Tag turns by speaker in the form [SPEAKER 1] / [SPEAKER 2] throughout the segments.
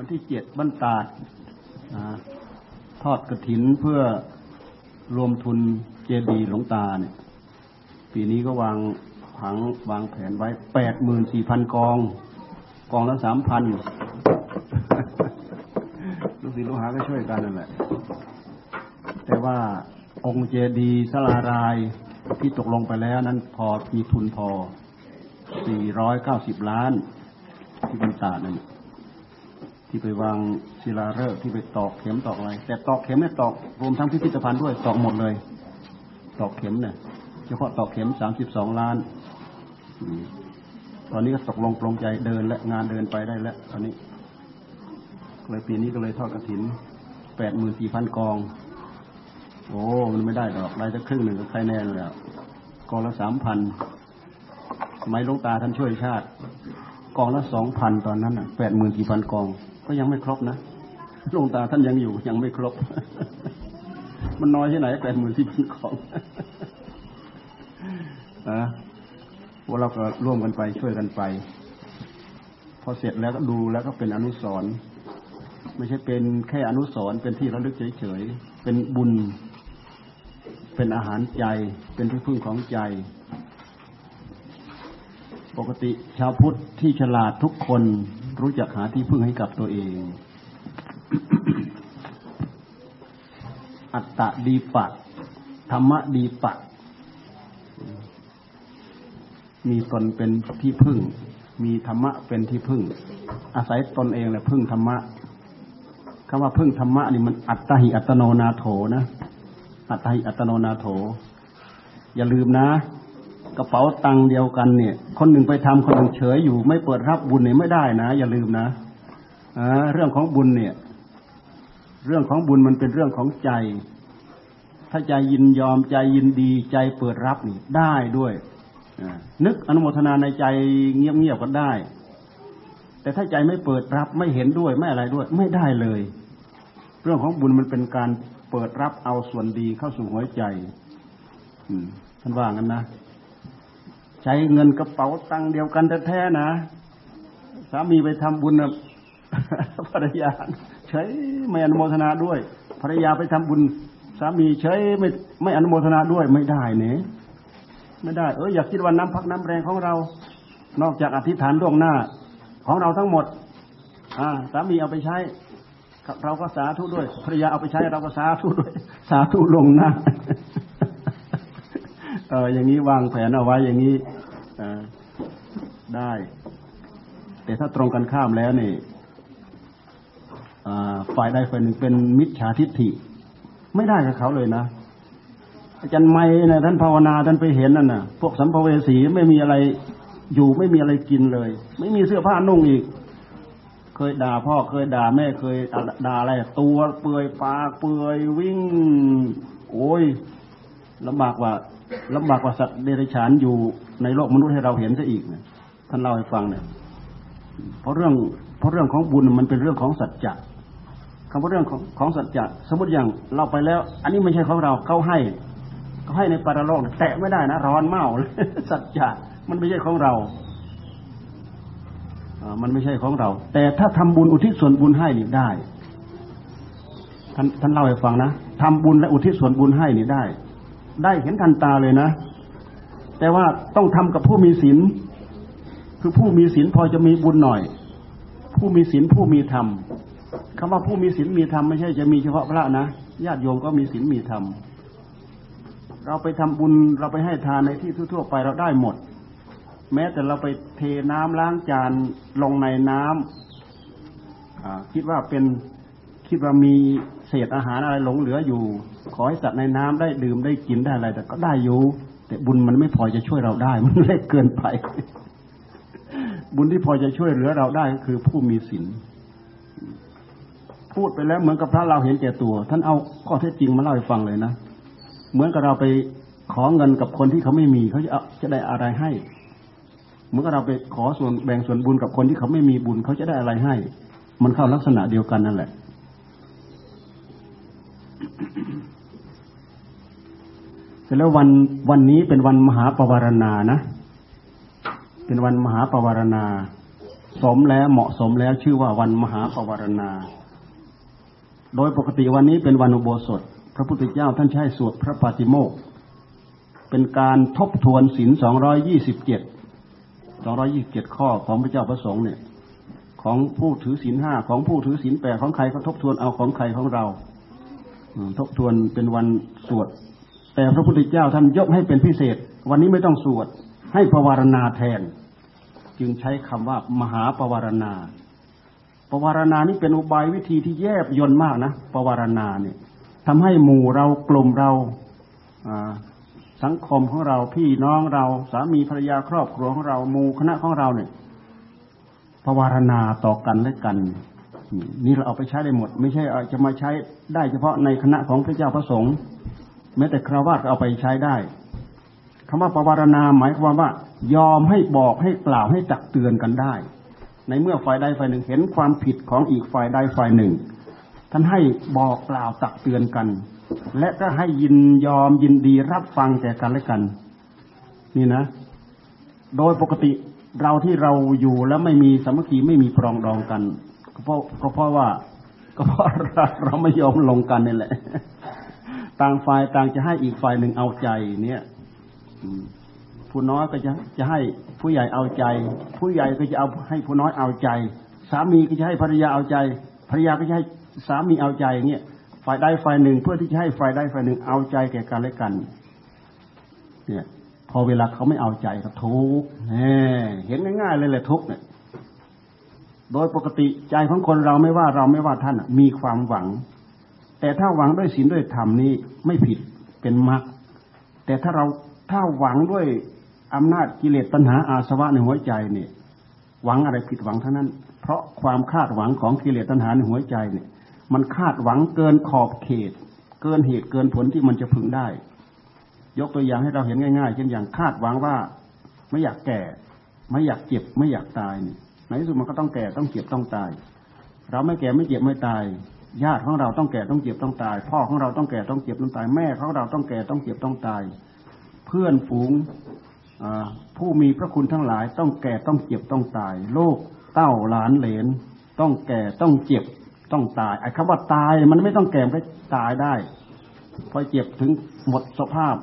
[SPEAKER 1] วันที่เจ็ดบ้านตาดทอดกระถินเพื่อรวมทุนเจดีหลวงตาเนี่ย ปีนี้ก็วางผังวางแผนไว้แปดหมื่นสี่พันกอง กองละสามพันลูกศิษย์ลูกหาก็ช่วยกันนั่นแหละ แต่ว่าองค์เจดีสลารายที่ตกลงไปแล้วนั้นพอมีทุนพอสี่ร้อยเก้าสิบล้านที่บรรดานั่น ที่ไปวางศิลาฤกษ์ที่ไปตอกเข็มตอกอะไร แต่ตอกเข็มไม่ตอกรวมทั้งพิพิธภัณฑ์ด้วยตอกหมดเลย ตอกเข็มเนี่ยเฉพาะตอกเข็มสามสิบสองล้านตอนนี้ก็ตกลงปรงใจเดินและงานเดินไปได้แล้วตอนนี้เลยปีนี้ก็เลยทอดกระถินแปดหมื่นสี่พันกอง โอ้มันไม่ได้ดอกได้จะครึ่งหนึ่งก็ใครแน่แล้วกองละสามพันสมัยลงตาท่านช่วยชาติ กองละสองพันตอนนั้นอะแปดหมื่นสี่พันกอง ก็ยังไม่ครบนะลงตาท่านยังอยู่ยังไม่ครบ มันน้อยที่ไหนแปดหมื่นสี่พันกองนะพวกเราก็ร่วมกันไปช่วยกันไป พอเสร็จแล้วก็ดูแล้วก็เป็นอนุสรณ์ไม่ใช่เป็นแค่อนุสรณ์เป็นที่ระลึกเฉยๆเป็นบุญ เป็นอาหารใจ เป็นที่พึ่งของใจ ปกติชาวพุทธที่ฉลาดทุกคน รู้จักหาที่พึ่งให้กับตัวเอง อัตตะดีปัดธรรมะดีปัดมีตนเป็นที่พึ่ง มีธรรมะเป็นที่พึ่ง อาศัยตนเองแหละพึ่งธรรมะคำว่าพึ่งธรรมะนี่มันอัตหิอัตโนนาโถนะ อัตหิอัตโนนาโถ อย่าลืมนะ กระเป๋าตังเดียวกันเนี่ย คนหนึ่งไปทำคนหนึ่งเฉยอยู่ ไม่เปิดรับบุญเนี่ยไม่ได้นะ อย่าลืมนะเรื่องของบุญเนี่ย เรื่องของบุญมันเป็นเรื่องของใจ ถ้าใจยินยอมใจยินดีใจเปิดรับนี่ได้ด้วยนึกอนุโมทนาในใจเงียบๆก็ได้ แต่ถ้าใจไม่เปิดรับไม่เห็นด้วยไม่อะไรด้วย ไม่ได้เลย เรื่องของบุญมันเป็นการเปิดรับเอาส่วนดีเข้าสู่หัวใจท่านว่างั้นนะ ช้เงินกระเป๋าตังเดียวกันแท้ๆนะ สามีไปทำบุญนะภรรยาใช้ไม่อนุโมทนาด้วย ภรรยาไปทำบุญ สามีใช้ไม่ไม่อนุโมทนาด้วยไม่ได้เนี่ยไม่ได้เอออยากคิดว่าน้ำพักน้ำแรงของเรา นอกจากอธิษฐานล่วงหน้า ของเราทั้งหมด อ่า สามีเอาไปใช้เราก็สาธุด้วยภรรยาเอาไปใช้เราก็สาธุด้วย สาธุลงหน้าเอออย่างนี้วางแผนเอาไว้อย่างนี้ ได้ แต่ถ้าตรงกันข้ามแล้วนี่ฝ่ายใดฝ่ายหนึ่งเป็นมิจฉาทิฏฐิ ไม่ได้กับเขาเลยนะอาจารย์ไม่นะท่านภาวนาท่านไปเห็นนั่นน่ะ พวกสัมภเวสีไม่มีอะไรอยู่ไม่มีอะไรกินเลย ไม่มีเสื้อผ้านุ่งอีก เคยด่าพ่อเคยด่าแม่เคยด่าอะไร ตัวเปื่อยปากเปื่อยวิ่ง โอ้ยลำบากว่าลำบากกว่าสัตว์เดรัจฉานอยู่ในโลกมนุษย์ให้เราเห็นซะอีกเนี่ย ท่านเล่าให้ฟังเนี่ยเพราะเรื่องเพราะเรื่องของบุญมันเป็นเรื่องของสัจจะคำว่าเรื่องของของสัจจะสมมติอย่างเราไปแล้ว อันนี้ไม่ใช่ของเราเขาให้เขาให้ในปารโลกแตะไม่ได้นะร้อนเมาสัจจะมันไม่ใช่ของเรามันไม่ใช่ของเรา แต่ถ้าทำบุญอุทิศส่วนบุญให้นี่ได้ ท่านท่านเล่าให้ฟังนะทำบุญและอุทิศส่วนบุญให้นี่ได้ ได้เห็นทันตาเลยนะ แต่ว่าต้องทำกับผู้มีศีล คือผู้มีศีลพอจะมีบุญหน่อย ผู้มีศีลผู้มีธรรมคำว่าผู้มีศีลมีธรรมไม่ใช่จะมีเฉพาะพระนะญาติโยมก็มีศีลมีธรรมเราไปทำบุญเราไปให้ทานในที่ทั่วๆไปเราได้หมด แม้แต่เราไปเทน้ำล้างจานลงในน้ำคิดว่าเป็นคิดว่ามีเศษอาหารอะไรหลงเหลืออยู่ ขอให้สัตว์ในน้ำได้ดื่มได้กินได้อะไรแต่ก็ได้อยู่แต่บุญมันไม่พอจะช่วยเราได้มันเล็กเกินไป บุญที่พอจะช่วยเหลือเราได้ก็คือผู้มีศีลพูดไปแล้วเหมือนกับพระเราเห็นแก่ตัว ท่านเอาข้อเท็จจริงมาเล่าให้ฟังเลยนะเหมือนกับเราไปขอเงินกับคนที่เขาไม่มีเขาจะจะได้อะไรให้เหมือนกับเราไปขอส่วนแบ่งส่วนบุญกับคนที่เขาไม่มีบุญเขาจะได้อะไรให้ มันเข้าลักษณะเดียวกันนั่นแหละเสร็จแล้ววันวันนี้เป็นวันมหาปวารณานะ เป็นวันมหาปวารณา สมแล้วเหมาะสมแล้วชื่อว่าวันมหาปวารณา โดยปกติวันนี้เป็นวันอุโบสถ พระพุทธเจ้าท่านใช้สวดพระปาติโมกเป็นการทบทวนศีลสองร้อยยี่สิบเจ็ดสองร้อยี่สิบเจ็ดข้อของพระเจ้าพระสงฆ์เนี่ย ของผู้ถือศีลห้าของผู้ถือศีลแปดของใครก็ทบทวนเอาของใครของเราทบทวนเป็นวันสวด แต่พระพุทธเจ้าท่านยกให้เป็นพิเศษ วันนี้ไม่ต้องสวด ให้ปวารณาแทน จึงใช้คำว่ามหาปวารณาปวารณานี่เป็นอุบายวิธีที่แยบยนต์มากนะปวารณาเนี่ยทำให้หมู่เรากลุ่มเราสังคมของเราพี่น้องเราสามีภรรยาครอบครัวของเราหมู่คณะของเราเนี่ยภาวนาต่อกันและกัน นี่เราเอาไปใช้ได้หมด ไม่ใช่จะมาใช้ได้เฉพาะในคณะของพระเจ้าพระสงฆ์แม้แต่คราวาสก็เอาไปใช้ได้ คำว่าปวารณาหมายความว่า ยอมให้บอกให้กล่าวให้ตักเตือนกันได้ ในเมื่อฝ่ายใดฝ่ายหนึ่งเห็นความผิดของอีกฝ่ายใดฝ่ายหนึ่ง ท่านให้บอกกล่าวตักเตือนกัน และก็ให้ยินยอมยินดีรับฟังแก่กันและกัน นี่นะ โดยปกติเราที่เราอยู่แล้วไม่มีสมัคคีไม่มีปรองดองกันก็เพราะก็เพราะว่าก็เพราะเราไม่ยอมลงกันนี่แหละ ต่างฝ่ายต่างจะให้อีกฝ่ายหนึ่งเอาใจเนี่ย ผู้น้อยก็จะจะให้ผู้ใหญ่เอาใจ ผู้ใหญ่ก็จะเอาให้ผู้น้อยเอาใจ สามีก็จะให้ภรรยาเอาใจ ภรรยาก็จะให้สามีเอาใจเงี้ยฝ่ายใดฝ่ายหนึ่ง เพื่อที่จะให้ฝ่ายใดฝ่ายหนึ่งเอาใจแก่กันและกัน เนี่ย พอเวลาเขาไม่เอาใจก็ทุกข์เห็นง่ายๆเลยแหละทุกข์เนี่ยโดยปกติใจของคนเราไม่ว่าเราไม่ว่าท่านมีความหวัง แต่ถ้าหวังด้วยศีลด้วยธรรมนี่ไม่ผิดเป็นมรรคแต่ถ้าเรา ถ้าหวังด้วยอำนาจกิเลสตัณหาอาสวะในหัวใจเนี่ยหวังอะไรผิดหวังเท่านั้น เพราะความคาดหวังของกิเลสตัณหาในหัวใจเนี่ย มันคาดหวังเกินขอบเขต เกินเหตุเกินผลที่มันจะพึงได้ ยกตัวอย่างให้เราเห็นง่ายๆเช่นอย่างคาดหวังว่า ไม่อยากแก่ ไม่อยากเจ็บ ไม่อยากตายนี่ในที่สุดมันก็ต้องแก่ต้องเจ็บต้องตาย เราไม่แก่ไม่เจ็บไม่ตายญาติของเราต้องแก่ต้องเจ็บต้องตาย พ่อของเราต้องแก่ต้องเจ็บต้องตาย แม่ของเราต้องแก่ต้องเจ็บต้องตาย เพื่อนฝูงผู้มีพระคุณทั้งหลาย ต้องแก่ต้องเจ็บต้องตาย โลกเต้าหลานเหลน ต้องแก่ต้องเจ็บต้องตายไอ้คำว่าตายมันไม่ต้องแก่ก็ตายได้พอเจ็บถึงหมดสภาพ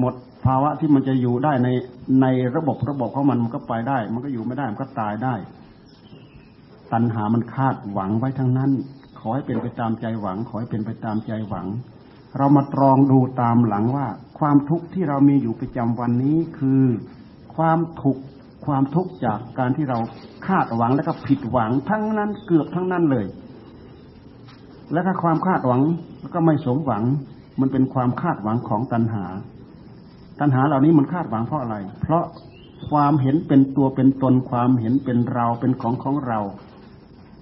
[SPEAKER 1] หมดภาวะที่มันจะอยู่ได้ในในระบบระบบของมันมันก็ไปได้ มันก็อยู่ไม่ได้มันก็ตายได้ ตัณหามันคาดหวังไว้ทั้งนั้น ขอให้เป็นไปตามใจหวัง ขอให้เป็นไปตามใจหวัง เรามาตรองดูตามหลังว่า ความทุกข์ที่เรามีอยู่ประจำวันนี้คือ ความทุกข์ความทุกข์จากการที่เราคาดหวังแล้วก็ผิดหวังทั้งนั้นเกือบทั้งนั้นเลย และถ้าความคาดหวังแล้วก็ไม่สมหวัง มันเป็นความคาดหวังของตัณหา ตัณหาเหล่านี้มันคาดหวังเพราะอะไร เพราะความเห็นเป็นตัวเป็นตน ความเห็นเป็นเราเป็นของของเรา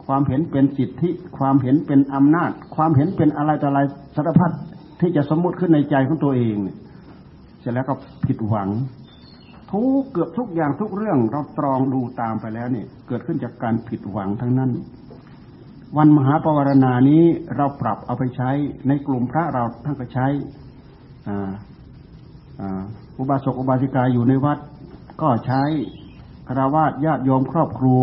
[SPEAKER 1] ความเห็นเป็นสิทธิความเห็นเป็นอำนาจ ความเห็นเป็นอะไรต่ออะไรสารพัด ที่จะสมมติขึ้นในใจของตัวเองเสร็จแล้วก็ผิดหวังทุกเกือบทุกอย่างทุกเรื่องเราตรองดูตามไปแล้วเนี่ย เกิดขึ้นจากการผิดหวังทั้งนั้น วันมหาปวารณานี้เราปรับเอาไปใช้ในกลุ่มพระเราท่านก็ใช้อุบาสกอุบาสิกาอยู่ในวัด ก็ใช้คราวาสญาติโยมครอบครัว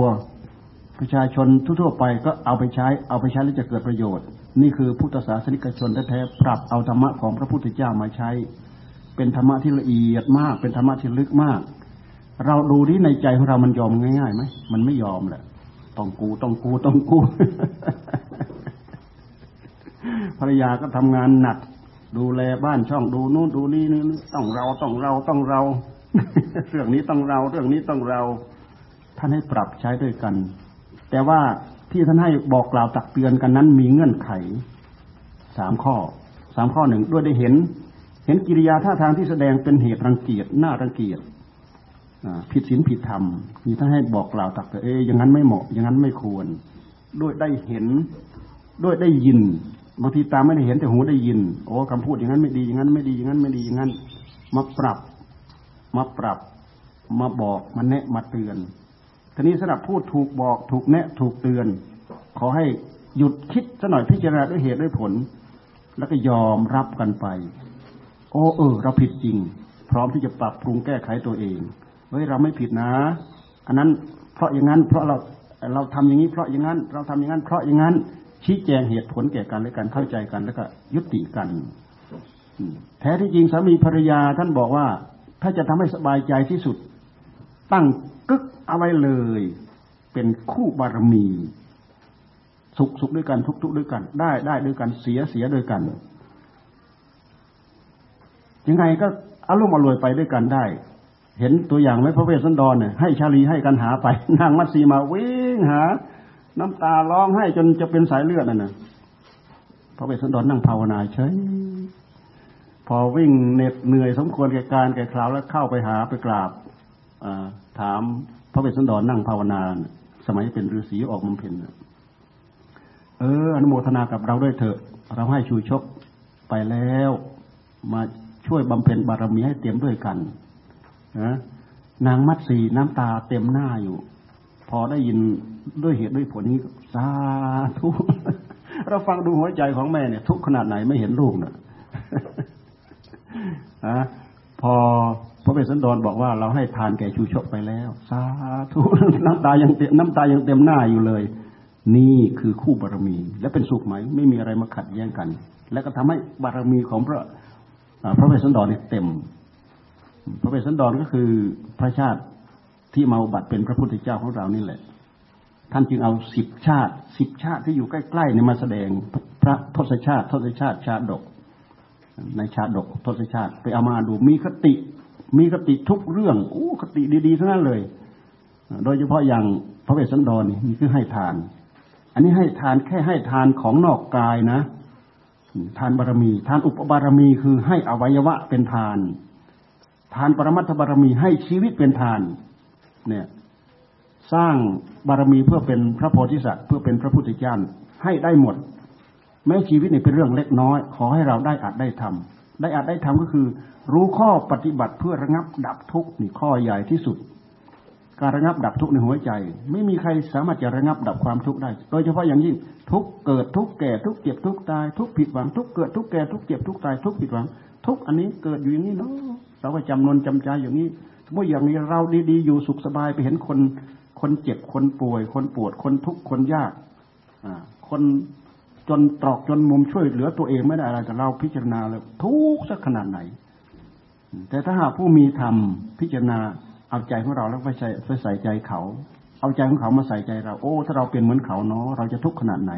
[SPEAKER 1] ประชาชนทั่วๆไปก็เอาไปใช้ เอาไปใช้แล้วจะเกิดประโยชน์ นี่คือพุทธศาสนิกชนแท้ๆปรับเอาธรรมะของพระพุทธเจ้ามาใช้ เป็นธรรมะที่ละเอียดมาก เป็นธรรมะที่ลึกมาก เราดูที่ในใจของเรามันยอมง่ายๆไหมมันไม่ยอมแหละต้องกูต้องกูต้องกูภรรยาก็ทำงานหนัก ดูแลบ้านช่องดูนู่นดูนี่นี่ต้องเราต้องเราต้องเรา เรื่องนี้ต้องเรา เรื่องนี้ต้องเรา ท่านให้ปรับใช้ด้วยกัน แต่ว่า ที่ท่านให้บอกกล่าวตักเตือนกันนั้นมีเงื่อนไขสามข้อสามข้อหนึ่งด้วยได้เห็น เห็นกิริยาท่าทางที่แสดงเป็นเหตุรังเกียจน่ารังเกียจผิดศีลผิดธรรมมีท่านให้บอกกล่าวตักเตือนเอ้ยอย่างนั้นไม่เหมาะ อย่างนั้นไม่ควร ด้วยได้เห็นด้วยได้ยินบางทีตาไม่ได้เห็นแต่หูได้ยินโอ้คำพูดอย่างนั้นไม่ดีอย่างนั้นไม่ดีอย่างนั้นไม่ดีอย่างนั้น มาปรับ มาปรับ มาบอกมาแนะมาเตือน ทีนี้สำหรับพูดถูกบอกถูกแนะถูกเตือน ขอให้หยุดคิดซะหน่อยพิจารณาด้วยเหตุด้วยผล แล้วก็ยอมรับกันไป โอ้เออ เราผิดจริง พร้อมที่จะปรับปรุงแก้ไขตัวเองเฮ้ยเราไม่ผิดนะ อันนั้นเพราะอย่างนั้น เพราะเราเราทำอย่างนี้เพราะอย่างนั้น เราทำอย่างนั้น เพราะอย่างนั้น ชี้แจงเหตุผลแก่กันและกันเข้าใจกัน แล้วก็ยุติกันแท้ที่จริงสามีภรรยาท่านบอกว่า ถ้าจะทำให้สบายใจที่สุด ตั้ง กึกอาไว้เลย เป็นคู่บารมี สุขสุขด้วยกันทุกทุกด้วยกัน ได้ได้ด้วยกันเสียเสียด้วยกัน ยังไงก็อารมณ์อรวยไปด้วยกันได้ เห็นตัวอย่างไหมพระเวสสันดรเนี่ยให้ชาลีให้กันหาไป นางมัตสีมาวิ่งหา น้ำตาร้องให้จนจะเป็นสายเลือดน่ะนะพระเวสสันดรนั่งภาวนาเฉยพอวิ่งเหน็ดเหนื่อยสมควรแก่การแก่คราวแล้วเข้าไปหาไปกราบ ถามพระเวสสันดรนั่งภาวนา สมัยเป็นฤาษีออกบำเพ็ญเออ อนุโมทนากับเราด้วยเถอะ เราให้ชูชกไปแล้ว มาช่วยบำเพ็ญบารมีให้เต็มด้วยกันนะนางมัตสีน้ำตาเต็มหน้าอยู่ พอได้ยินด้วยเหตุด้วยผลนี้สาธุเราฟังดูหัวใจของแม่เนี่ย ทุกขนาดไหนไม่เห็นลูกนะอะพอ พระเวสสันดรบอกว่าเราให้ทานแก่ชูชกไปแล้ว สาธุน้ำตายังเต็มน้ำตายังเต็มหน้าอยู่เลย นี่คือคู่บารมี และเป็นสุขไหม ไม่มีอะไรมาขัดแย้งกัน และก็ทำให้บารมีของพระพระเวสสันดรนี่เต็ม พระเวสสันดรก็คือพระชาติที่มาบัติเป็นพระพุทธเจ้าของเรานี่แหละ ท่านจึงเอาสิบชาติสิบชาติที่อยู่ใกล้ๆเนี่ยมาแสดงพระทศชาติทศชาติชาดก ในชาดกทศชาติไปเอามาดูมีคติ มีคติทุกเรื่องโอ้คติดีๆทั้งนั้นเลย โดยเฉพาะอย่างพระเวสสันดรนี่คือให้ทาน อันนี้ให้ทานแค่ให้ทานของนอกกายนะ ทานบารมี ทานอุปบารมีคือให้อวัยวะเป็นทาน ทานปรมัตถบารมีให้ชีวิตเป็นทาน เนี่ยสร้างบารมีเพื่อเป็นพระโพธิสัตว์เพื่อเป็นพระพุทธเจ้าให้ได้หมด แม้ชีวิตเนี่ยเป็นเรื่องเล็กน้อย ขอให้เราได้อาจได้ทำได้อาจได้ทำก็คือ รู้ข้อปฏิบัติเพื่อระงับดับทุกข์นี่ข้อใหญ่ที่สุด การระงับดับทุกข์ในหัวใจ ไม่มีใครสามารถจะระงับดับความทุกข์ได้ โดยเฉพาะอย่างยิ่งทุกเกิดทุกแก่ทุกเจ็บทุกตายทุกผิดหวังทุกเกิดทุกแก่ทุกเจ็บทุกตายทุกผิดหวัง ทุกอันนี้เกิดอยู่อย่างนี้เนาะเราก็จำนนจำใจอย่างนี้สมมติอย่างนี้เราดีๆอยู่สุขสบายไปเห็นคน คนเจ็บคนป่วย คนปวดคนทุกข์คนยากอ่าคนจนตรอกจนมุมช่วยเหลือตัวเองไม่ได้อะไรแต่เราพิจารณาเลยทุกสักขนาดไหน แต่ถ้าหากผู้มีธรรมพิจารณาเอาใจของเราแล้วไปใส่ไปใส่ใจเขา เอาใจของเขามาใส่ใจเราโอ้ ถ้าเราเป็นเหมือนเขาเนาะเราจะทุกข์ขนาดไหน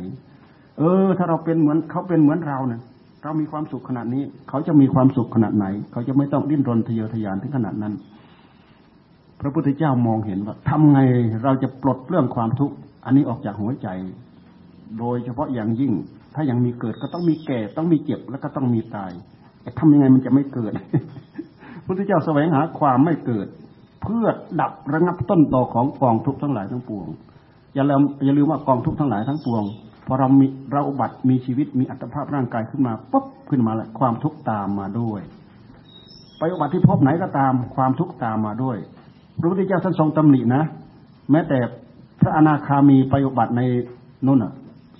[SPEAKER 1] เออ ถ้าเราเป็นเหมือนเขาเป็นเหมือนเราเนี่ยเรามีความสุขขนาดนี้ เขาจะมีความสุขขนาดไหน เขาจะไม่ต้องดิ้นรนทะเยอทะยานถึงขนาดนั้น พระพุทธเจ้ามองเห็นว่าทำไงเราจะปลดเรื่องความทุกข์อันนี้ออกจากหัวใจ โดยเฉพาะอย่างยิ่ง ถ้ายังมีเกิดก็ต้องมีแก่ต้องมีเจ็บแล้วก็ต้องมีตายทำยังไงมันจะไม่เกิด พุทธเจ้าแสวงหาความไม่เกิด เพื่อดับระงับต้นตอของกองทุกข์ทั้งหลายทั้งปวง อย่าลืมอย่าลืมว่ากองทุกข์ทั้งหลายทั้งปวงพอเรามีเราอุบัติมีชีวิตมีอัตภาพร่างกายขึ้นมาปุ๊บขึ้นมาแหล้วความทุกข์ตามมาด้วย ไปอุบัติที่พบไหนก็ตามความทุกข์ตามมาด้วยพระพุทธเจ้าท่านทรงตำหนินะ แม้แต่พระอนาคามีไปอุบัติในนู่นอะ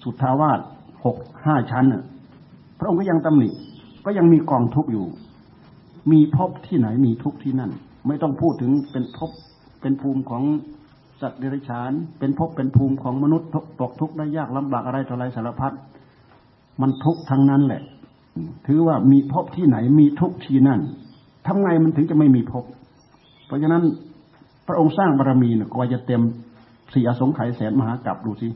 [SPEAKER 1] สุทธาวาสหกห้าชั้นอะพระองค์ก็ยังตำหนิก็ยังมีกองทุกข์อยู่ มีพบที่ไหนมีทุกข์ที่นั่น ไม่ต้องพูดถึงเป็นภพเป็นภูมิของสัตว์เดรัจฉาน เป็นภพเป็นภูมิของมนุษย์ตกทุกข์ได้ยากลำบากอะไรต่ออะไรสารพัดมันทุกข์ทั้งนั้นแหละ ถือว่ามีภพที่ไหนมีทุกข์ที่นั่นทำไงมันถึงจะไม่มีภพเพราะฉะนั้นพระองค์สร้างบารมีเนี่ยกว่าจะเต็มสี่อสงไขยแสนมหากรัปดูสิ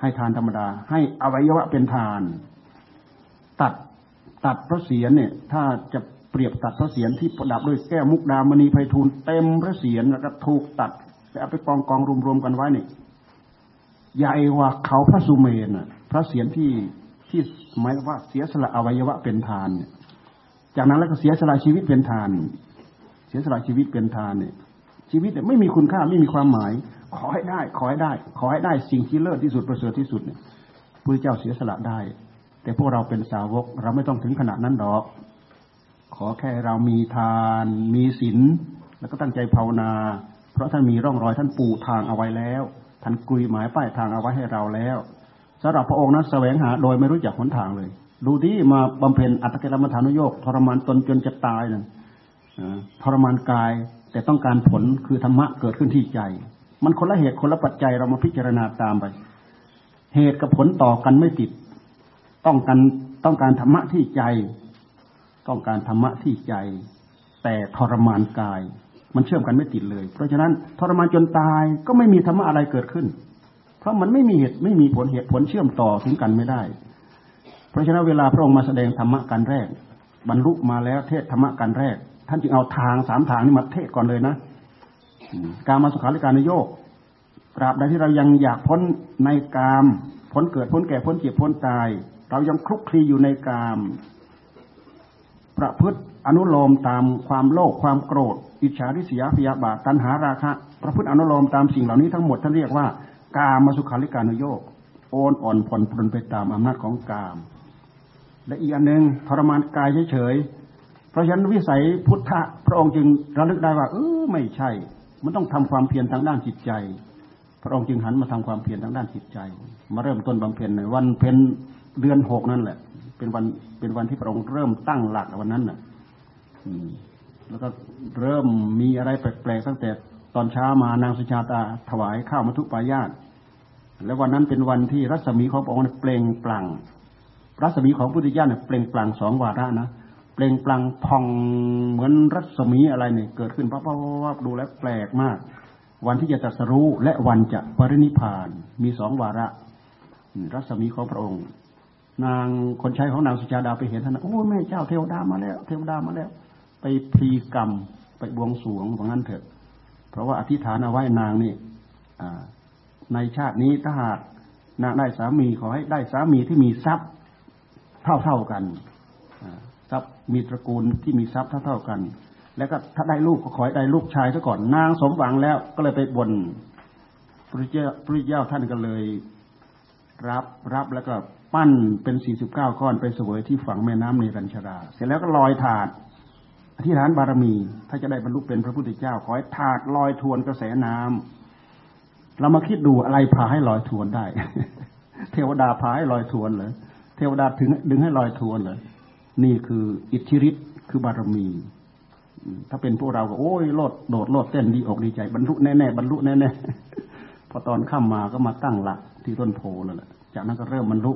[SPEAKER 1] ให้ทานธรรมดา ให้อวัยวะเป็นทาน ตัดตัดพระเศียรเนี่ย ถ้าจะ เปรียบตัดพระเศียรที่ประดับด้วยแก้วมุกดามณีไพฑูรย์เต็มพระเศียรแล้วก็ถูกตัดแล้วเอาไปกองกองรวมๆกันไว้นี่ใหญ่กว่าเขาพระสุเมนพระเศียรที่ที่หมายว่าเสียสละอวัยวะเป็นทานเนี่ยจากนั้นแล้วก็เสียสละชีวิตเป็นทาน เสียสละชีวิตเป็นทานเนี่ย ชีวิตเนี่ยไม่มีคุณค่าไม่มีความหมาย ขอให้ได้ ขอให้ได้ ขอให้ได้สิ่งที่เลิศที่สุดประเสริฐที่สุดเนี่ยพระเจ้าเสียสละได้ แต่พวกเราเป็นสาวกเราไม่ต้องถึงขนาดนั้นดอก ขอแค่เรามีทาน มีศีลแล้วก็ตั้งใจภาวนา เพราะท่านมีร่องรอยท่านปูทางเอาไว้แล้ว ท่านกลุยหมายป้ายทางเอาไว้ให้เราแล้วสำหรับพระองค์นั้นแสวงหาโดยไม่รู้จักหนทางเลย ดูที่มาบำเพ็ญอัตตกิลมัฐานุโยกทรมานตนจนจะตายนั่นทรมานกายแต่ต้องการผลคือธรรมะเกิดขึ้นที่ใจ มันคนละเหตุคนละปัจจัยเรามาพิจารณาตามไป เหตุกับผลต่อกันไม่ติด ต้องการต้องการธรรมะที่ใจ ต้องการธรรมะที่ใจ แต่ทรมานกาย มันเชื่อมกันไม่ติดเลย เพราะฉะนั้นทรมานจนตายก็ไม่มีธรรมะอะไรเกิดขึ้น เพราะมันไม่มีเหตุไม่มีผลเหตุผลเชื่อมต่อถึงกันไม่ได้ เพราะฉะนั้นเวลาพระองค์มาแสดงธรรมะกันแรก บรรลุมาแล้วเทศธรรมะกันแรก ท่านจึงเอาทางสามทางนี้มาเทศก่อนเลยนะการมาสุขาริการนโยกตราบใดที่เรายังอยากพ้นในกาม พ้นเกิดพ้นแก่พ้นเจ็บพ้นตาย เรายังคลุกคลีอยู่ในกาม ประพฤติอนุโลมตามความโลภความโกรธ อิจฉาริษยาพยาบาทตัณหาราคะ ประพฤติอนุโลมตามสิ่งเหล่านี้ทั้งหมดท่านเรียกว่ากามาสุขาริการนโยกโอนอ่อนผ่อนปลนไปตามอำนาจของกาม และอีกอันหนึ่งทรมานกายเฉยๆเพราะฉะนั้นวิสัยพุทธะพระองค์จึงระลึกได้ว่า เออไม่ใช่ มันต้องทำความเพียรทางด้านจิตใจ พระองค์จึงหันมาทำความเพียรทางด้านจิตใจ มาเริ่มต้นบำเพ็ญในวันเพ็ญเดือนหกนั่นแหละ เป็นวันเป็นวันที่พระองค์เริ่มตั้งหลักวันนั้นน่ะแล้วก็เริ่มมีอะไรแปลกๆตั้งแต่ตอนเช้ามานางสุชาตาถวายข้าวมัทุปายาตและวันนั้นเป็นวันที่รัศมีของพระองค์เปล่งปลั่ง รัศมีของพุทธิยาเนี่ยเปล่งปลั่งสองวาระนะเปล่งปลั่งพองเหมือนรัศมีอะไรเนี่ยเกิดขึ้นปั๊บปั๊บดูแล้วแปลกมาก วันที่จะตรัสรู้และวันจะปรินิพานมีสองวาระ รัศมีของพระองค์ นางคนใช้ของนางสุชาดาไปเห็นท่านโอ้แม่เจ้าเทวดามาแล้ว เทวดามาแล้ว ไปพรีกรรมไปบวงสรวงว่างั้นเถอะ เพราะว่าอธิษฐานเอาไว้นางนี่ในชาตินี้ถ้าหากนางได้สามีขอให้ได้สามีที่มีทรัพย์เท่าๆกันทรัพย์มีตระกูลที่มีทรัพย์เท่าๆกัน แล้วก็ถ้าได้ลูกก็ขอให้ได้ลูกชายซะก่อนนางสมหวังแล้วก็เลยไปบนพระเจ้าพระเจ้าท่านก็เลย รับรับแล้วก็ ปั้นเป็นสี่สิบเก้าก้อนไปเสวยที่ฝั่งแม่น้ำในรัญชรา เสร็จแล้วก็ลอยถาด อธิษฐานบารมี ถ้าจะได้บรรลุเป็นพระพุทธเจ้า ขอให้ถาดลอยทวนกระแสน้ำเรามาคิดดูอะไรพาให้ลอยทวนได้ เทวดาพาให้ลอยทวนเหรอเทวดาถึงดึงให้ลอยทวนเหรอนี่คืออิทธิฤทธิ์คือบารมี ถ้าเป็นพวกเราก็โอ้ยโลดโดดโลดเต้นดีอกดีใจบรรลุแน่ๆบรรลุแน่ๆพอตอนข้ามมาก็มาตั้งหลักที่ต้นโพนั่นแหละ จากนั้นก็เริ่มบรรลุ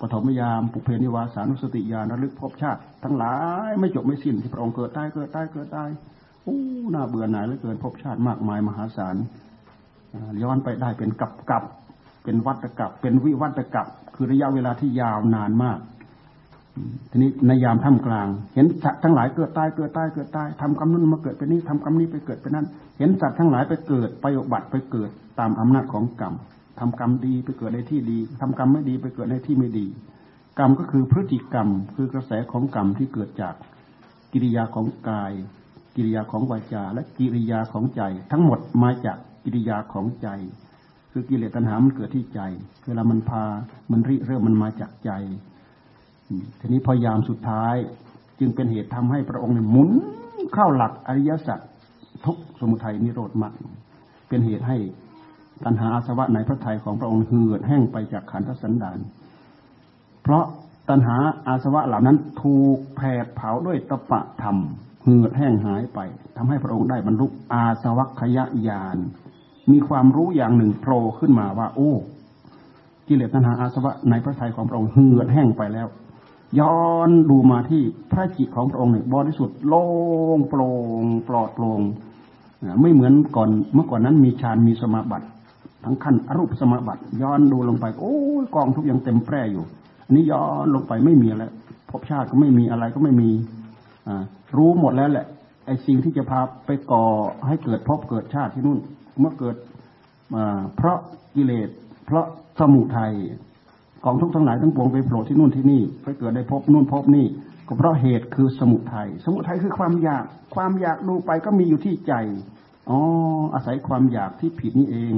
[SPEAKER 1] ปฐมยามปุเพนิวาสานุสติญาณระลึกพบชาติ ทั้งหลายไม่จบไม่สิ้นที่พระองค์เกิดตายเกิดตายเกิดตายโอ้น่าเบื่อหน่ายเหลือเกินพบชาติมากมายมหาศาลย้อนไปได้เป็นกับกับเป็นวัตกับเป็นวิวัตกับคือระยะเวลาที่ยาวนานมาก ทีนี้ในยามท่ามกลาง เห็นสัตว์ทั้งหลายเกิดตายเกิดตายเกิดตายทำกรรมนั้นมาเกิดไปนี้ทำกรรมนี้ไปเกิดไปนั้น เห็นสัตว์ทั้งหลายไปเกิดไปอบัติไปเกิดตามอำนาจของกรรม ทำกรรมดีไปเกิดในที่ดีทำกรรมไม่ดีไปเกิดในที่ไม่ดี กรรมก็คือพฤติกรรม คือกระแสของกรรมที่เกิดจากกิริยาของกาย กิริยาของวาจา และกิริยาของใจ ทั้งหมดมาจากกิริยาของใจ คือกิเลสตัณหามันเกิดที่ใจ เวลามันพามันริเริ่มมันมาจากใจ ทีนี้พอยามสุดท้าย จึงเป็นเหตุทำให้พระองค์หมุนเข้าหลักอริยสัจทุกสมุทัยนิโรธมรรคเป็นเหตุให้ ตัณหาอาสวะในพระทัยของพระองค์เหือดแห้งไปจากขันธสันดาน เพราะตัณหาอาสวะเหล่านั้นถูกแผดเผาด้วยตปะธรรมเหือดแห้งหายไปทำให้พระองค์ได้บรรลุอาสวัคยญาณมีความรู้อย่างหนึ่งโผล่ขึ้นมาว่า โอ้ กิเลสตัณหาอาสวะในพระทัยของพระองค์เหือดแห้งไปแล้ว ย้อนดูมาที่พระจิตของพระองค์เนี่ยบริสุทธิ์โล่งโปร่งปลอดโปร่งไม่เหมือนก่อนเมื่อก่อนนั้นมีฌานมีสมาบัติ ทั้งขั้นอรูปสมบัติย้อนดูลงไป โอ้ยกองทุกอย่างเต็มแปร่อยู่ อันนี้ย้อนลงไปไม่มีแล้วภพชาติก็ไม่มีอะไรก็ไม่มีรู้หมดแล้วแหละไอ้สิ่งที่จะพาไปก่อให้เกิดภพเกิดชาติที่นู่น เมื่อเกิดเพราะกิเลสเพราะสมุทัยกองทุกทั้งหลายทั้งปวงไปโผล่ที่นู่นที่นี่ไปเกิดได้พบนู่นพบนี่ก็เพราะเหตุคือสมุทัยสมุทัยคือความอยาก ความอยากดูไปก็มีอยู่ที่ใจอ๋ออาศัยความอยากที่ผิดนี่เอง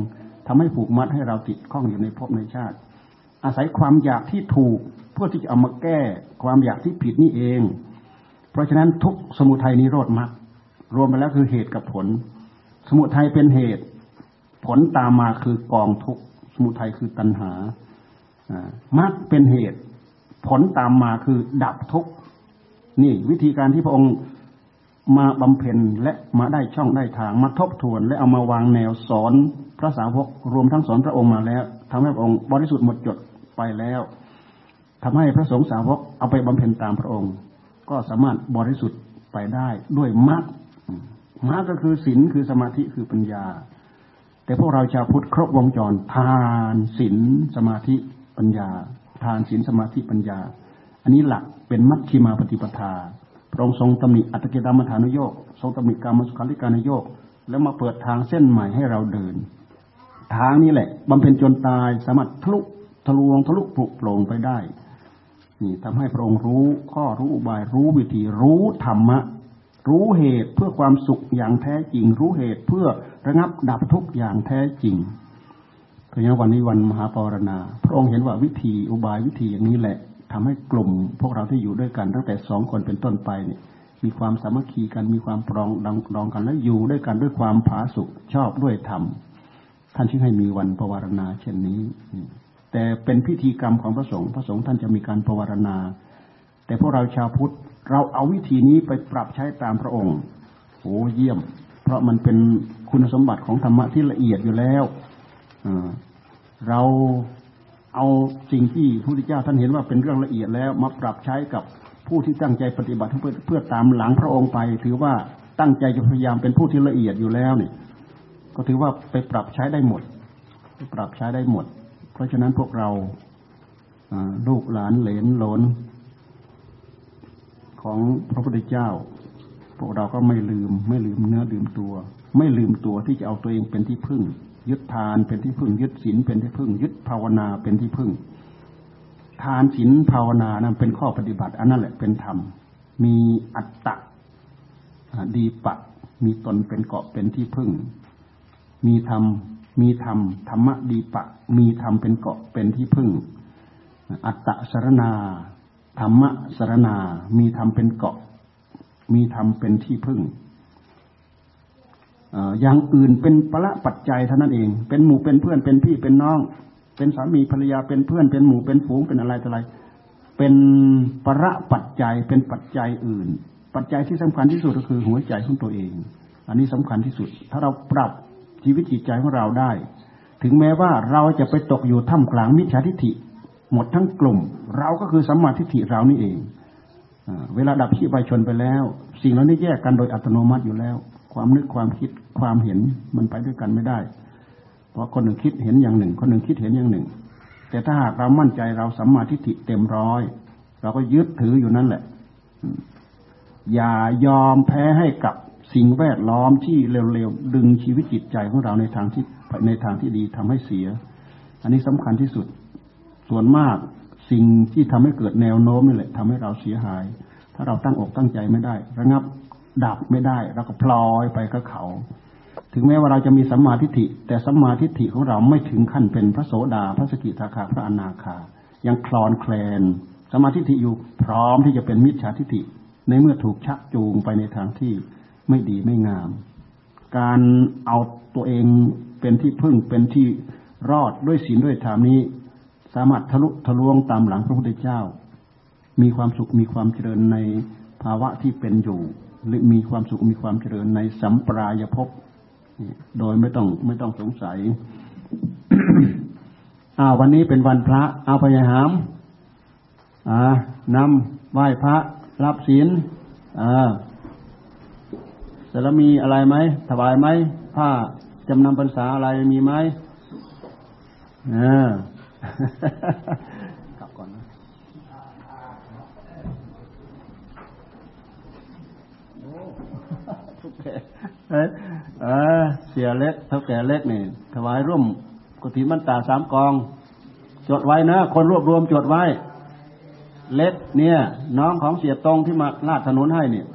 [SPEAKER 1] ทำให้ผูกมัดให้เราติดข้องอยู่ในภพในชาติ อาศัยความอยากที่ถูกเพื่อที่จะเอามาแก้ความอยากที่ผิดนี่เอง เพราะฉะนั้นทุกสมุทัยนิโรธมรรครวมไปแล้วคือเหตุกับผล สมุทัยเป็นเหตุ ผลตามมาคือกองทุกสมุทัยคือตัณหามรรคเป็นเหตุ ผลตามมาคือดับทุกนี่วิธีการที่พระองค์ มาบำเพ็ญและมาได้ช่องได้ทางมาทบทวน และเอามาวางแนวสอนพระสาวกรวมทั้งสอนพระองค์มาแล้วทำให้พระองค์บริสุทธิ์หมดจดไปแล้วทำให้พระสงฆ์สาวกเอาไปบำเพ็ญตามพระองค์ ก็สามารถบริสุทธิ์ไปได้ด้วยมรรคมรรคก็คือศีลคือสมาธิคือปัญญา แต่พวกเราชาวพุทธครบวงจรทานศีลสมาธิปัญญา ทานศีลสมาธิปัญญา อันนี้หลักเป็นมัชฌิมาปฏิปทา พระองค์ทรงตำหนิอัตตกิรรมฐานโยกทรงตำหนิกรรมสุขาริการโยกแล้วมาเปิดทางเส้นใหม่ให้เราเดิน ทางนี้แหละบำเพ็ญจนตายสามารถทะลุทะลวงทะลุปลุกโปร่งไปได้นี่ทำให้พระองค์รู้ข้อรู้อุบายรู้วิธีรู้ธรรมะ รู้เหตุเพื่อความสุขอย่างแท้จริง รู้เหตุเพื่อระงับดับทุกอย่างแท้จริงเพราะฉะนั้นวันนี้วันมหาปรณา พระองค์เห็นว่าวิธีอุบายวิธีอย่างนี้แหละ ทำให้กลุ่มพวกเราที่อยู่ด้วยกันตั้งแต่สองคนเป็นต้นไปเนี่ยมีความสามัคคีกันมีความปรองดองดองกันและอยู่ด้วยกันด้วยความผาสุกชอบด้วยธรรมท่านจึงให้มีวันปวารณาเช่นนี้ แต่เป็นพิธีกรรมของพระสงฆ์พระสงฆ์ท่านจะมีการปวารณา แต่พวกเราชาวพุทธเราเอาวิธีนี้ไปปรับใช้ตามพระองค์โอ้เยี่ยม เพราะมันเป็นคุณสมบัติของธรรมะที่ละเอียดอยู่แล้วเรา เอาสิ่งที่พระพุทธเจ้าท่านเห็นว่าเป็นเรื่องละเอียดแล้วมาปรับใช้กับผู้ที่ตั้งใจปฏิบัติเพื่อเพื่อตามหลังพระองค์ไป ถือว่าตั้งใจจะพยายามเป็นผู้ที่ละเอียดอยู่แล้วนี่ก็ถือว่าไปปรับใช้ได้หมดปปรับใช้ได้หมด เพราะฉะนั้นพวกเราลูกหลานเหลนหลนของพระพุทธเจ้า พวกเราก็ไม่ลืม ไม่ลืมเนื้อลืมตัว ไม่ลืมตัวที่จะเอาตัวเองเป็นที่พึ่ง ยึดทานเป็นที่พึ่ง ยึดศีลเป็นที่พึ่ง ยึดภาวนาเป็นที่พึ่ง ทานศีลภาวนานั้นเป็นข้อปฏิบัติ อันนั้นแหละเป็นธรรม มีอัตตะดีปะ มีตนเป็นเกาะเป็นที่พึ่ง มีธรรม มีธรรมธรรมะดีปะ มีธรรมเป็นเกาะเป็นที่พึ่ง อัตตะสรณาธรรมะสรณา มีธรรมเป็นเกาะ มีธรรมเป็นที่พึ่ง อย่างอื่นเป็นประปัจจัยเท่านั้นเอง เป็นหมู่เป็นเพื่อนเป็นพี่เป็นน้อง เป็นสามีภรรยาเป็นเพื่อนเป็นหมู่เป็นฝูงเป็นอะไรต่ออะไร เป็นประปัจจัยเป็นปัจจัยอื่น ปัจจัยที่สำคัญที่สุดก็คือหัวใจของตัวเอง อันนี้สำคัญที่สุด ถ้าเราปรับชีวิตจิตใจของเราได้ ถึงแม้ว่าเราจะไปตกอยู่ท่ามกลางมิจฉาทิฏฐิ หมดทั้งกลุ่ม เราก็คือสัมมาทิฏฐิเรานี่เองเวลาดับชีพไปชนไปแล้ว สิ่งเหล่านี้แยกกันโดยอัตโนมัติอยู่แล้ว ความนึกความคิดความเห็นมันไปด้วยกันไม่ได้ เพราะคนหนึ่งคิดเห็นอย่างหนึ่ง คนหนึ่งคิดเห็นอย่างหนึ่ง แต่ถ้าหากเรามั่นใจเราสัมมาทิฏฐิเต็มร้อย เราก็ยึดถืออยู่นั่นแหละ อย่ายอมแพ้ให้กับสิ่งแวดล้อมที่เร็วๆดึงชีวิตจิตใจของเราในทางที่ในทางที่ดีทำให้เสีย อันนี้สำคัญที่สุด ส่วนมากสิ่งที่ทำให้เกิดแนวโน้มนี่แหละทำให้เราเสียหาย ถ้าเราตั้งอกตั้งใจไม่ได้ ระงับ ดับไม่ได้เราก็พลอยไปกับเขา ถึงแม้ว่าเราจะมีสัมมาทิฏฐิ แต่สัมมาทิฏฐิของเราไม่ถึงขั้นเป็นพระโสดาพระสกิทาคาพระอนาคา ยังคลอนแคลนสัมมาธิฏฐิอยู่พร้อมที่จะเป็นมิจฉาทิฏฐิ ในเมื่อถูกชักจูงไปในทางที่ไม่ดีไม่งาม การเอาตัวเองเป็นที่พึ่งเป็นที่รอดด้วยศีลด้วยธรรมนี้ สามารถทะลุทะลวงตามหลังพระพุทธเจ้า มีความสุขมีความเจริญในภาวะที่เป็นอยู่ มีความสุขมีความเจริญในสัมปรายภพโดยไม่ต้องไม่ต้องสงสัยอ้าววันนี้เป็นวันพระ เอาพยายามอ่านำไหว้พระ รับศีลอ่าสารมีอะไรไหมถวายไหมผ้าจำนำพรรษาอะไรมีไหมอ่ากลับก่อนนะ เออเสียเล็กเท่าแก่เล็กนี่ถวายร่วมกุฏิมันตาสามกอง จดไว้นะ คนรวบรวมจดไว้ เล็กเนี่ย น้องของเสียตรงที่มาลาดถนนให้เนี่ย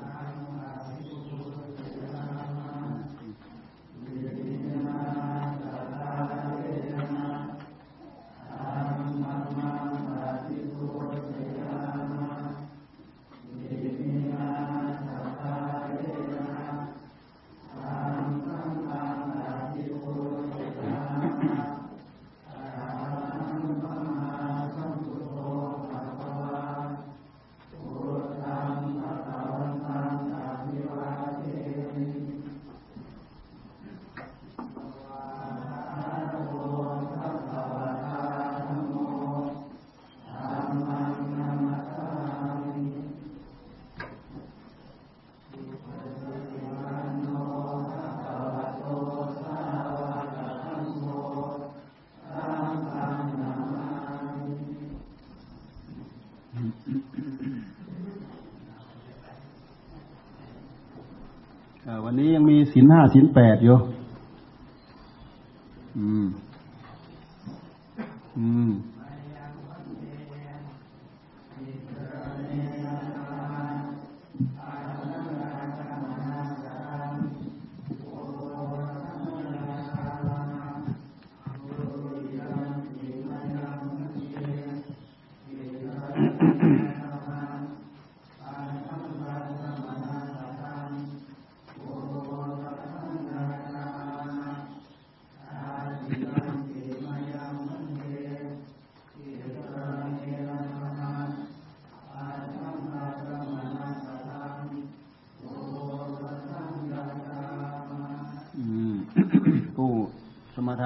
[SPEAKER 1] สินห้าสินแปดอยู่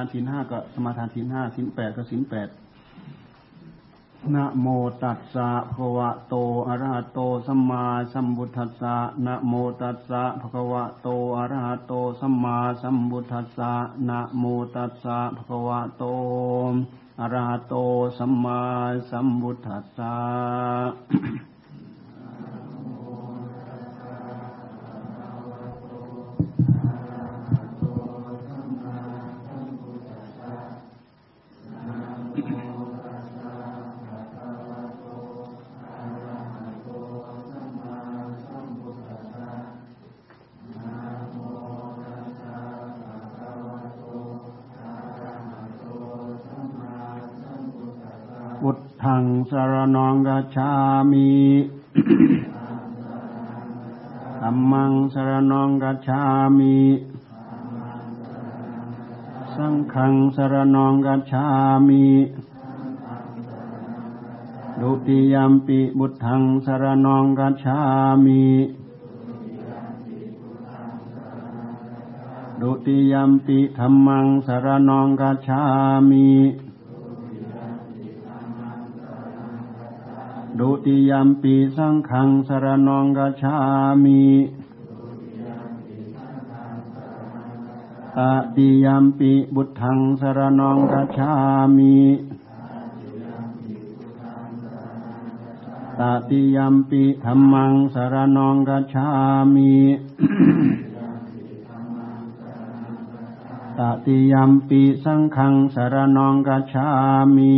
[SPEAKER 1] านศีลห้าก็สมาทานศีลห้าศีลแปดก็ศีลแปดนะโมตัสสะภะคะวะโตอะระหะโตสัมมาสัมพุทธัสสะนะโมตัสสะภะคะวะโตอะระหะโตสัมมาสัมพุทธัสสะนะโมตัสสะภะคะวะโตอะระหะโตสัมมาสัมพุทธัสสะ งสารนองกัจฉามิธรรมังสารนองกัจฉามิสังฆังสารนองกัจฉามิดุติยามปิบุตทังสารนองกัจฉามิดุติยามปิธรรมังสารนองกัจฉามิ ดุติยามปีสังขังสรนองกัจฉามิตติยามปีบุตทังสรนองกัจฉามิตติยามปีธรรมังสรนองกัจฉามิตติยามปีสังขังสรนองกัจฉามิ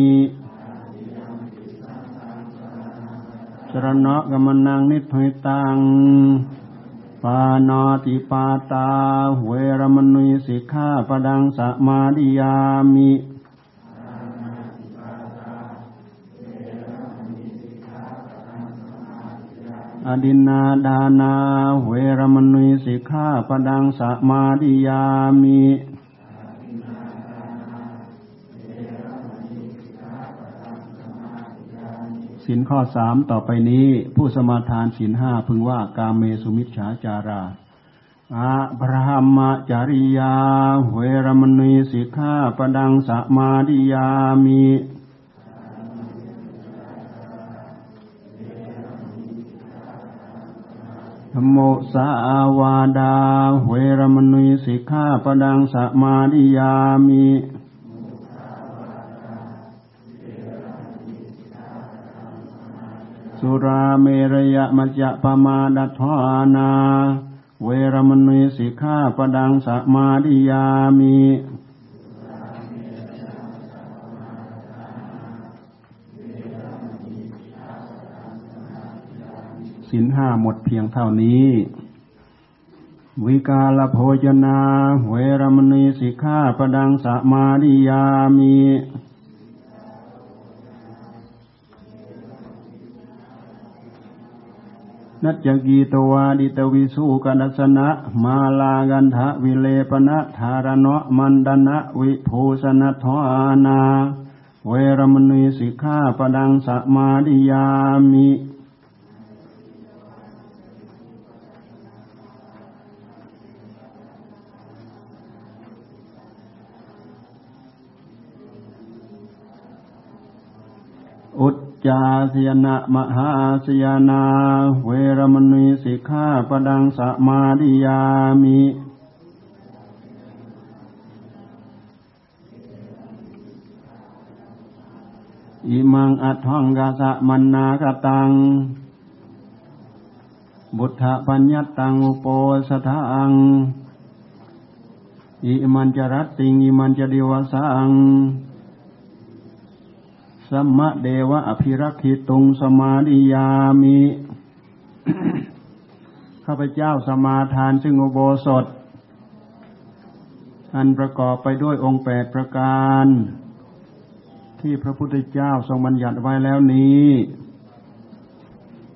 [SPEAKER 1] สรณะกมนังนิพพิตัง ปานาติปาตา เวรมณีสิกขาปดังสมาดิยามิอดินนาดานา เวรมณีสิกขาปดังสมาดิยามิ สินข้อสามต่อไปนี้ ผู้สมาทานสินห้าพึงว่ากาเมสุมิชฌาจาราอะบรหมจาริยา เวรมณีสิกขาปดังสมาดิยามิธโมสาวาดา เวรมณีสิกขาปดังสมาดิยามิ สุราเมรยะมัจจะปมาดัทานา เวรมณีสิกขาปดังสมาดิยามิสินห้าหมดเพียงเท่านี้ วิกาลโภจนา เวรมณีสิกขาปดังสมาดิยามิ นัจกีตวาดิตวิสุกนัสนะ มาลากันทะวิเลปนะธารณะมันดนะวิภูสนัทอานา เวรมณีสิกขาปดังสมาดิยามิ จาสยนะมหาสยนา เวรมณีสิกขาปดังสมาดิยามิอิมังอัตถังกาสะมันนากตัง บุตธปัญญตังอุปสทังอิมันจรัตติงอิมันจดิวสัง สัมมะเดวะอภิรักขิตุงสมาดิยามิข้าพเจ้าสมาทานซึ่งอุโบสถ อันประกอบไปด้วยองค์แปดประการ ที่พระพุทธเจ้าทรงบัญญัติไว้แล้วนี้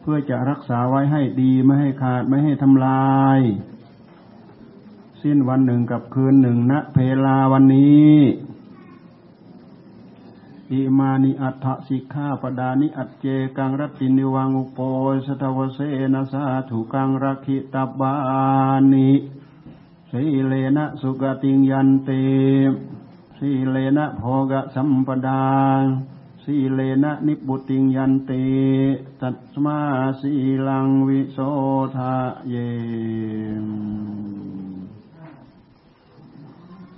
[SPEAKER 1] เพื่อจะรักษาไว้ให้ดีไม่ให้ขาดไม่ให้ทำลาย สิ้นวันหนึ่งกับคืนหนึ่งณเพลาวันนี้ อิมานิอัฏฐสิกขาปดานิอัจเจกังรัตินิวังอุปโปสตวเสนะสาถุกังรักิตบานิสีเลนะสุกติยันเตสีเลนะโภกสัมปดาสีเลนะนิบุติยันเตตัตมาสีลังวิโสทะเย